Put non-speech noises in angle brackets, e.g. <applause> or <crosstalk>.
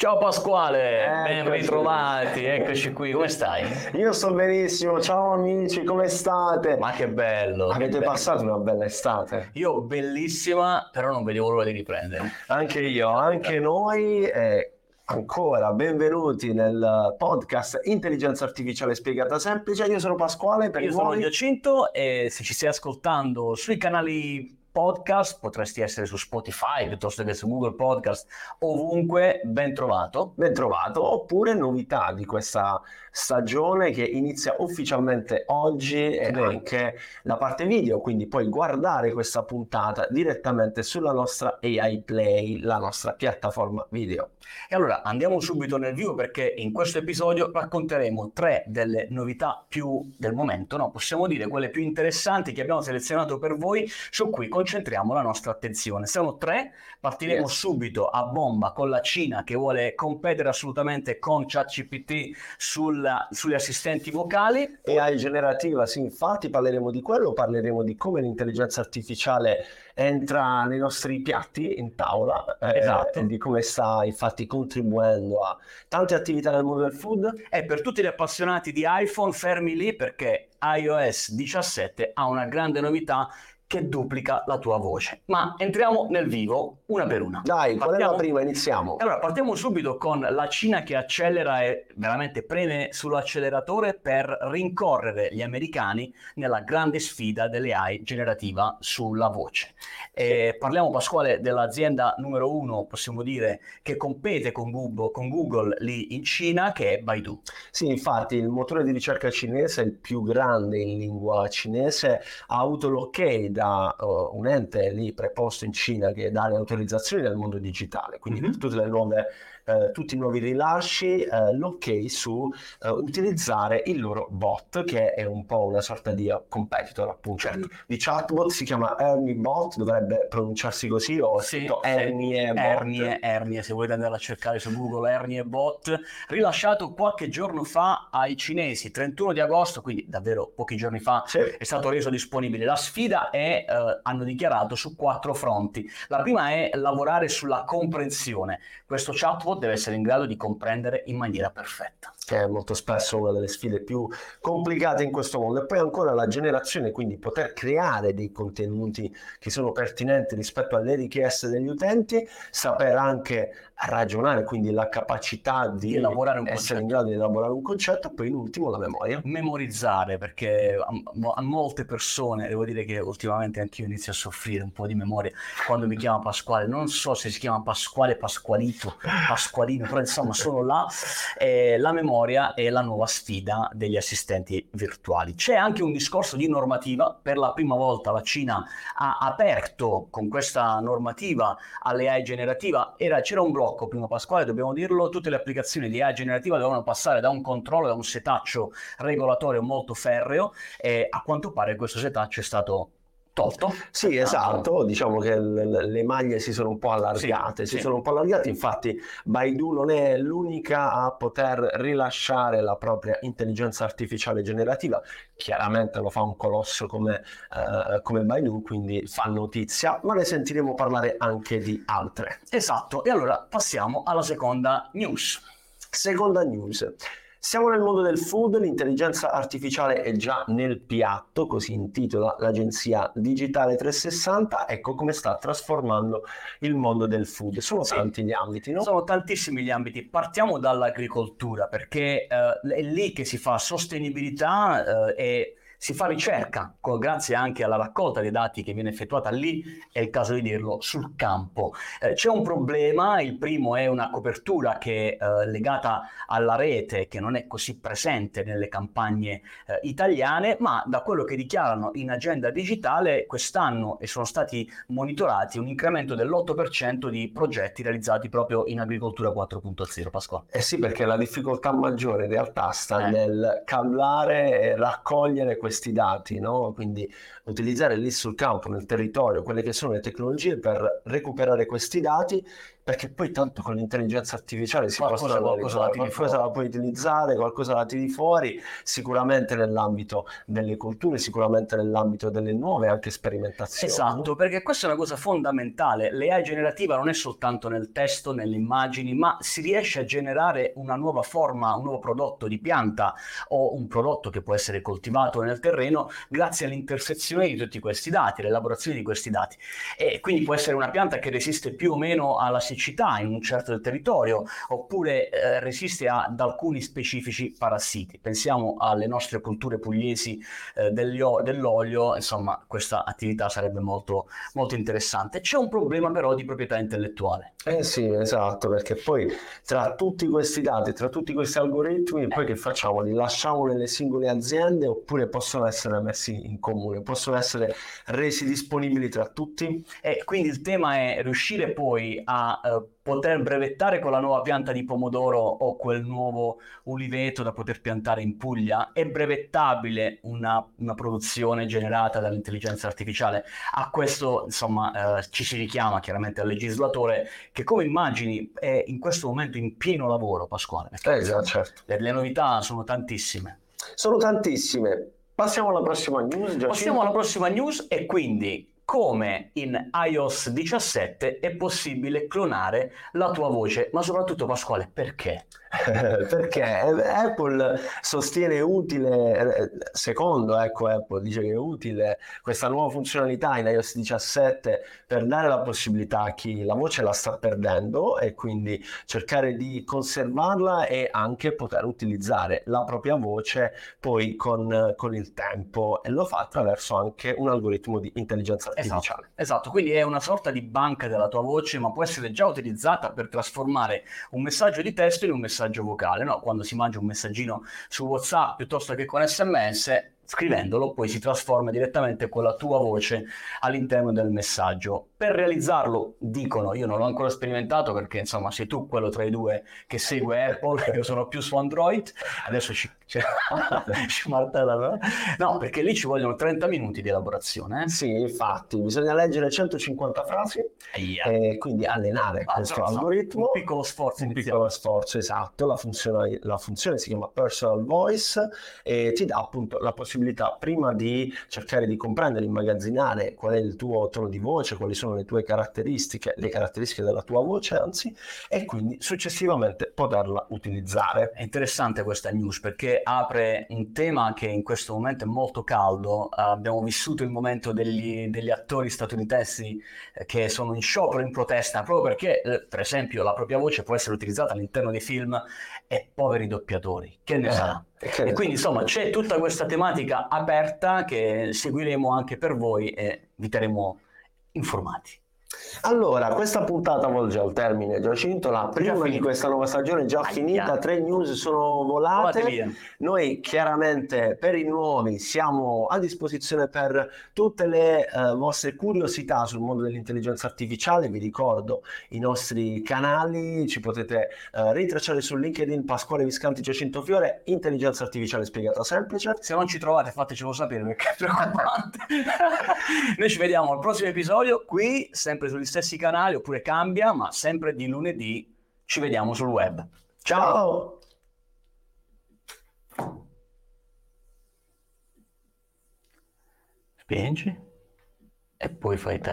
Ciao Pasquale, Eccoci. ben ritrovati, eccoci qui, come stai? Io sto benissimo, ciao amici, come state? Ma che bello! che Avete bello. passato una bella estate? Io bellissima, però non vedevo l'ora di riprendere. Anche io, anche noi. E ancora benvenuti nel podcast Intelligenza Artificiale Spiegata Semplice. Io sono Pasquale, per Io sono voi. Giacinto e se ci stai ascoltando sui canali podcast, potresti essere su Spotify piuttosto che su Google Podcast, ovunque, ben trovato. Ben trovato, oppure novità di questa stagione che inizia ufficialmente oggi e Sì. anche la parte video, quindi puoi guardare questa puntata direttamente sulla nostra AI Play, la nostra piattaforma video. E allora andiamo subito nel vivo perché in questo episodio racconteremo tre delle novità più del momento, no? possiamo dire quelle più interessanti che abbiamo selezionato per voi, su cui concentriamo la nostra attenzione. Sono tre, partiremo Yes. subito a bomba con la Cina che vuole competere assolutamente con ChatGPT sugli assistenti vocali. AI generativa, sì, infatti parleremo di quello, parleremo di come l'intelligenza artificiale entra nei nostri piatti in tavola eh, Esatto. e di come sta infatti contribuendo a tante attività nel mondo del food. E per tutti gli appassionati di iPhone, fermi lì perché iOS 17 ha una grande novità che duplica la tua voce. Ma entriamo nel vivo una per una. Dai, qual è Partiamo- la prima? Iniziamo. Allora, partiamo subito con la Cina che accelera e veramente preme sull'acceleratore per rincorrere gli americani nella grande sfida delle AI generativa sulla voce. E parliamo, Pasquale, dell'azienda numero uno, possiamo dire, che compete con Google, con Google lì in Cina, che è Baidu. Sì, infatti il motore di ricerca cinese, il più grande in lingua cinese, ha avuto l'ok da eh, un ente lì preposto in Cina che dà le autorizzazioni nel mondo digitale, quindi Mhm. per tutte le nuove, eh, tutti i nuovi rilasci, eh, l'ok su utilizzare il loro bot, che è un po' una sorta di competitor appunto Certo. di, di chatbot, si chiama Ernie Bot, dovrebbe pronunciarsi così, o Sì, sì. Ernie Bot. Ernie, Ernie, se volete andare a cercare su Google Ernie Bot, rilasciato qualche giorno fa ai cinesi, 31 di agosto, quindi davvero pochi giorni fa, Sì. è stato reso disponibile. La sfida è, eh, hanno dichiarato, su quattro fronti. La prima è lavorare sulla comprensione. Questo chatbot deve essere in grado di comprendere in maniera perfetta. Che è molto spesso una delle sfide più complicate in questo mondo. E poi ancora la generazione, quindi poter creare dei contenuti che sono pertinenti rispetto alle richieste degli utenti, saper anche ragionare, quindi la capacità di, Di elaborare un essere concetto. in grado di elaborare un concetto, e poi in ultimo la memoria. memorizzare perché a, a molte persone devo dire che ultimamente anch'io inizio a soffrire un po' di memoria quando mi chiama Pasquale non so se si chiama Pasquale Pasqualito Pasqualino però insomma sono là Eh, la memoria è la nuova sfida degli assistenti virtuali. C'è anche un discorso di normativa. Per la prima volta la Cina ha aperto con questa normativa alle AI generativa. Era, c'era un blocco prima Pasquale dobbiamo dirlo. Tutte le applicazioni di AI generativa dovevano passare da un controllo da un setaccio regolatorio molto ferreo. E a quanto pare questo setaccio è stato tolto Sì, esatto, diciamo che le maglie si sono un po' allargate, Sì, si sì. sono un po' allargate, infatti Baidu non è l'unica a poter rilasciare la propria intelligenza artificiale generativa, chiaramente lo fa un colosso come, eh, come Baidu, quindi fa notizia, ma ne sentiremo parlare anche di altre. esatto e allora passiamo alla seconda news Seconda news. Siamo nel mondo del food, l'intelligenza artificiale è già nel piatto, così intitola l'agenzia Digitale 360. Ecco come sta trasformando il mondo del food. Sono Sì. tanti gli ambiti, no? Sono tantissimi gli ambiti. Partiamo dall'agricoltura perché eh, è lì che si fa sostenibilità eh, e si fa ricerca, co- grazie anche alla raccolta dei dati che viene effettuata lì, è il caso di dirlo, sul campo. Eh, c'è un problema, il primo è una copertura che è eh, legata alla rete, che non è così presente nelle campagne eh, italiane, ma da quello che dichiarano in agenda digitale quest'anno e sono stati monitorati un incremento dell'8% di progetti realizzati proprio in agricoltura 4.0. Pasquale. Eh sì, perché la difficoltà maggiore in realtà sta Eh. nel cablare e raccogliere questi dati, no? Quindi utilizzare lì sul campo, nel territorio, quelle che sono le tecnologie per recuperare questi dati perché poi tanto con l'intelligenza artificiale si Qualcosa- qualcosa la tiri qualcosa la puoi utilizzare, qualcosa la tiri fuori, sicuramente nell'ambito delle culture, sicuramente nell'ambito delle nuove anche sperimentazioni. Esatto, perché questa è una cosa fondamentale. L'AI generativa non è soltanto nel testo, nelle immagini, ma si riesce a generare una nuova forma, un nuovo prodotto di pianta o un prodotto che può essere coltivato nel terreno grazie all'intersezione di tutti questi dati, l'elaborazione di questi dati. E quindi può essere una pianta che resiste più o meno alla siccità in un certo territorio, oppure eh, resiste ad alcuni specifici parassiti. Pensiamo alle nostre culture pugliesi eh, degli o- dell'olio, insomma, questa attività sarebbe molto, molto interessante. C'è un problema però di proprietà intellettuale. Eh sì, esatto, perché poi tra tutti questi dati, tra tutti questi algoritmi, poi che facciamo? Li lasciamo nelle singole aziende oppure possono essere messi in comune, possono essere resi disponibili tra tutti? E quindi il tema è riuscire poi a eh, poter brevettare con la nuova pianta di pomodoro o quel nuovo uliveto da poter piantare in Puglia. È brevettabile una, una produzione generata dall'intelligenza artificiale? A questo, insomma, eh, ci si richiama chiaramente al legislatore che, come immagini, è in questo momento in pieno lavoro, Pasquale. perché, Eh già, certo. le, le novità sono tantissime. Sono tantissime. Passiamo alla prossima news. Giacinto. Passiamo alla prossima news e quindi come in iOS 17 è possibile clonare la tua voce, ma soprattutto Pasquale, perché? <laughs> Perché Apple sostiene utile, secondo ecco, Apple dice che è utile questa nuova funzionalità in iOS 17 per dare la possibilità a chi la voce la sta perdendo e quindi cercare di conservarla e anche poter utilizzare la propria voce poi con, con il tempo e lo fa attraverso anche un algoritmo di intelligenza artificiale. Esatto, quindi è una sorta di banca della tua voce, ma può essere già utilizzata per trasformare un messaggio di testo in un messaggio vocale, no? Quando si mangia un messaggino su WhatsApp piuttosto che con SMS, scrivendolo poi si trasforma direttamente con la tua voce all'interno del messaggio. Per realizzarlo, dicono, io non l'ho ancora sperimentato perché insomma sei tu quello tra i due che segue Apple, <laughs> io sono più su Android, adesso ci, <laughs> ci, ci martella, no? No, perché lì ci vogliono 30 minuti di elaborazione. eh? Sì, infatti, bisogna leggere 150 frasi Aia. e quindi allenare Ah, questo insomma, algoritmo. Un piccolo sforzo Un iniziale. piccolo sforzo, esatto. La funzione, la funzione si chiama Personal Voice e ti dà appunto la possibilità prima di cercare di comprendere, immagazzinare qual è il tuo tono di voce, quali sono le tue caratteristiche, le caratteristiche della tua voce, anzi, e quindi successivamente poterla utilizzare. È interessante questa news perché apre un tema che in questo momento è molto caldo. Abbiamo vissuto il momento degli, degli attori statunitensi eh, che sono in sciopero, in protesta, proprio perché, eh, per esempio, la propria voce può essere utilizzata all'interno dei film e poveri doppiatori. Che ne Eh, sarà? E quindi, insomma, c'è tutta questa tematica aperta che seguiremo anche per voi e vi terremo informati. Allora, questa puntata volge al termine, Giacinto. La prima di questa nuova stagione è già Aia. finita, tre news sono volate. Noi chiaramente per i nuovi siamo a disposizione per tutte le eh, vostre curiosità sul mondo dell'intelligenza artificiale. Vi ricordo i nostri canali, ci potete eh, ritracciare su LinkedIn Pasquale Viscanti Giacinto Fiore, intelligenza artificiale spiegata semplice. Se non ci trovate, fatecelo sapere perché è preoccupante. <laughs> Noi ci vediamo al prossimo episodio qui, sempre sugli stessi canali, oppure cambia, ma sempre di lunedì. Ci vediamo sul web. Ciao! Ciao. Spingi e poi fai te.